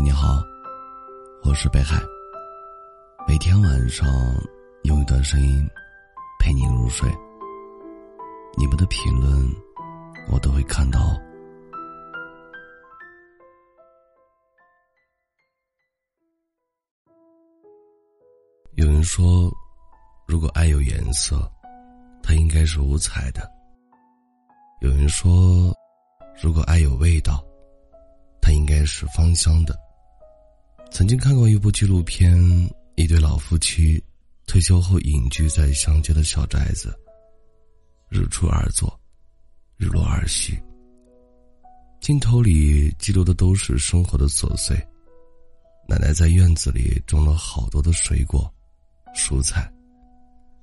你好，我是北海。每天晚上用一段声音陪你入睡。你们的评论我都会看到。有人说，如果爱有颜色，它应该是五彩的。有人说，如果爱有味道，它应该是芳香的。曾经看过一部纪录片，一对老夫妻退休后隐居在乡间的小宅子，日出而作，日落而息。镜头里记录的都是生活的琐碎。奶奶在院子里种了好多的水果、蔬菜，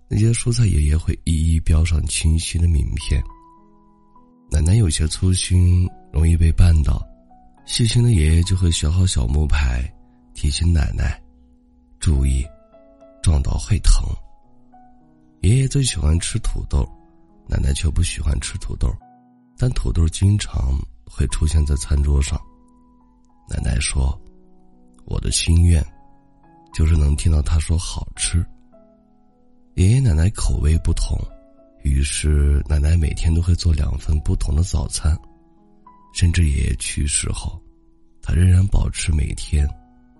那些蔬菜爷爷会一一标上清晰的名片。奶奶有些粗心，容易被绊倒。细心的爷爷就会学好小木牌，提醒奶奶注意，撞到会疼。爷爷最喜欢吃土豆，奶奶却不喜欢吃土豆，但土豆经常会出现在餐桌上。奶奶说：“我的心愿，就是能听到他说好吃。”爷爷奶奶口味不同，于是奶奶每天都会做两份不同的早餐。甚至爷爷去世后，他仍然保持每天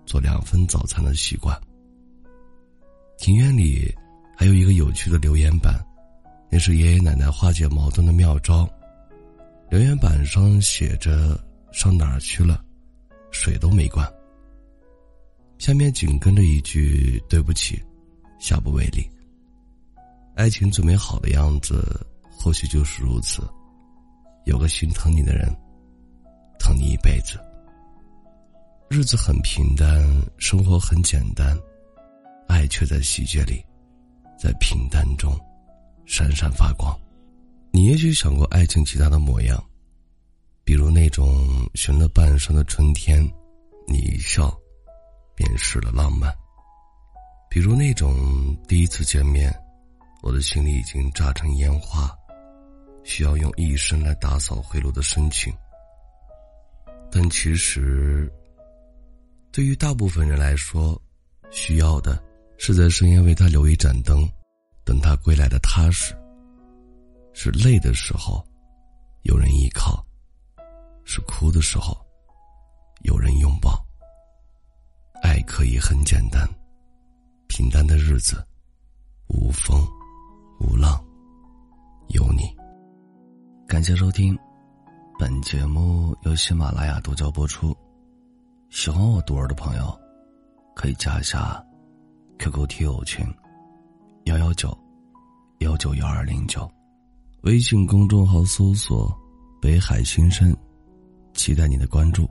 做两份早餐的习惯。庭院里还有一个有趣的留言板，那是爷爷奶奶化解矛盾的妙招。留言板上写着：“上哪儿去了？水都没关。”下面紧跟着一句：“对不起，下不为例。”爱情最美好的样子，或许就是如此，有个心疼你的人。疼你一辈子。日子很平淡，生活很简单，爱却在细节里，在平淡中闪闪发光。你也许想过爱情其他的模样，比如那种寻了半生的春天，你一笑，便失了浪漫；比如那种第一次见面，我的心里已经炸成烟花，需要用一生来打扫回路的深情。但其实，对于大部分人来说，需要的是在深夜为他留一盏灯，等他归来的踏实；是累的时候有人依靠；是哭的时候有人拥抱。爱可以很简单，平淡的日子，无风无浪，有你。感谢收听。本节目由喜马拉雅独家播出，喜欢我独儿的朋友，可以加一下 QQ 听友群幺幺九幺九幺二零九，微信公众号搜索“北海新生”，期待你的关注。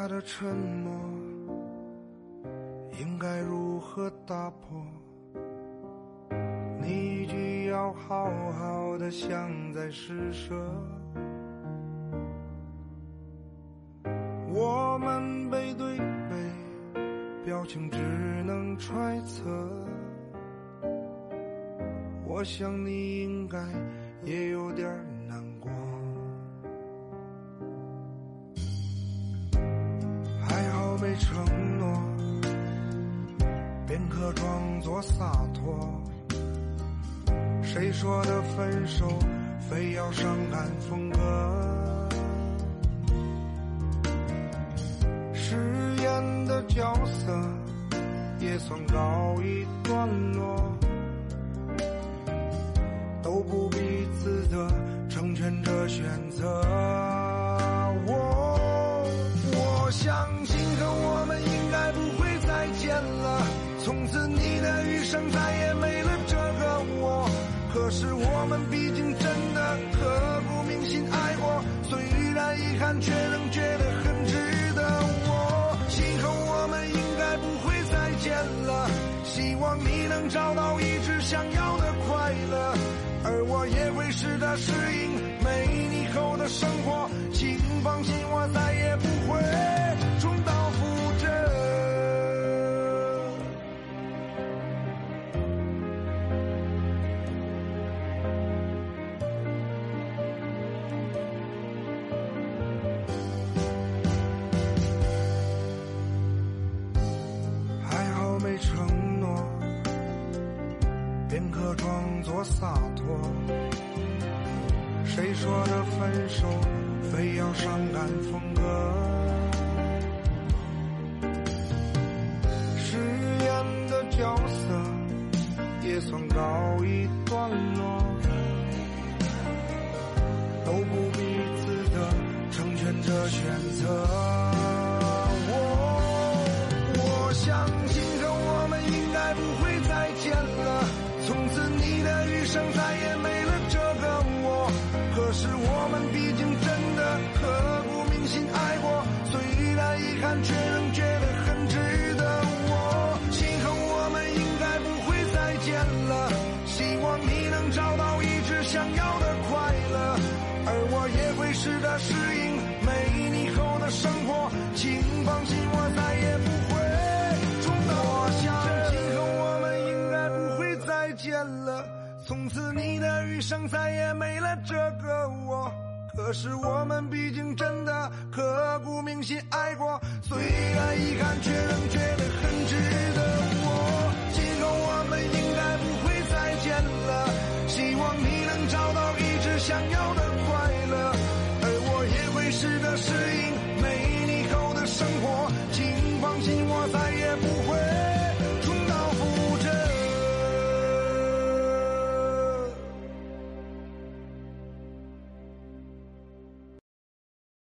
他的沉默应该如何打破？你一句要好好的，像在施舍。我们背对背，表情只能揣测。我想你应该也有点可装作洒脱。谁说的分手非要伤感风格？饰演的角色也算告一段落，都不必自责，成全这选择。我我相信，和我们应该不会再见了从此你的余生再也没了这个我，可是我们毕竟真的刻骨铭心爱过，虽然遗憾，却仍觉得很值得。我以后我们应该不会再见了，希望你能找到一直想要的快乐，而我也会试着适应。没你后的生活，请放心，我再也不说的分手非要伤感风格？誓言的角色也算告一段落，都不必自的成全这选择。我我相信今后我们应该不会再见了，从此你的余生再也没。可是我们毕竟真的刻骨铭心爱过，虽然遗憾，却仍觉得很值得。我今后我们应该不会再见了，希望你能找到一直想要的快乐，而我也会试着适应没你后的生活。请放心，我再也不会重蹈我想今后我们应该不会再见了。从此你的余生再也没了这个我。可是我们毕竟真的刻骨铭心爱过，虽然遗憾，却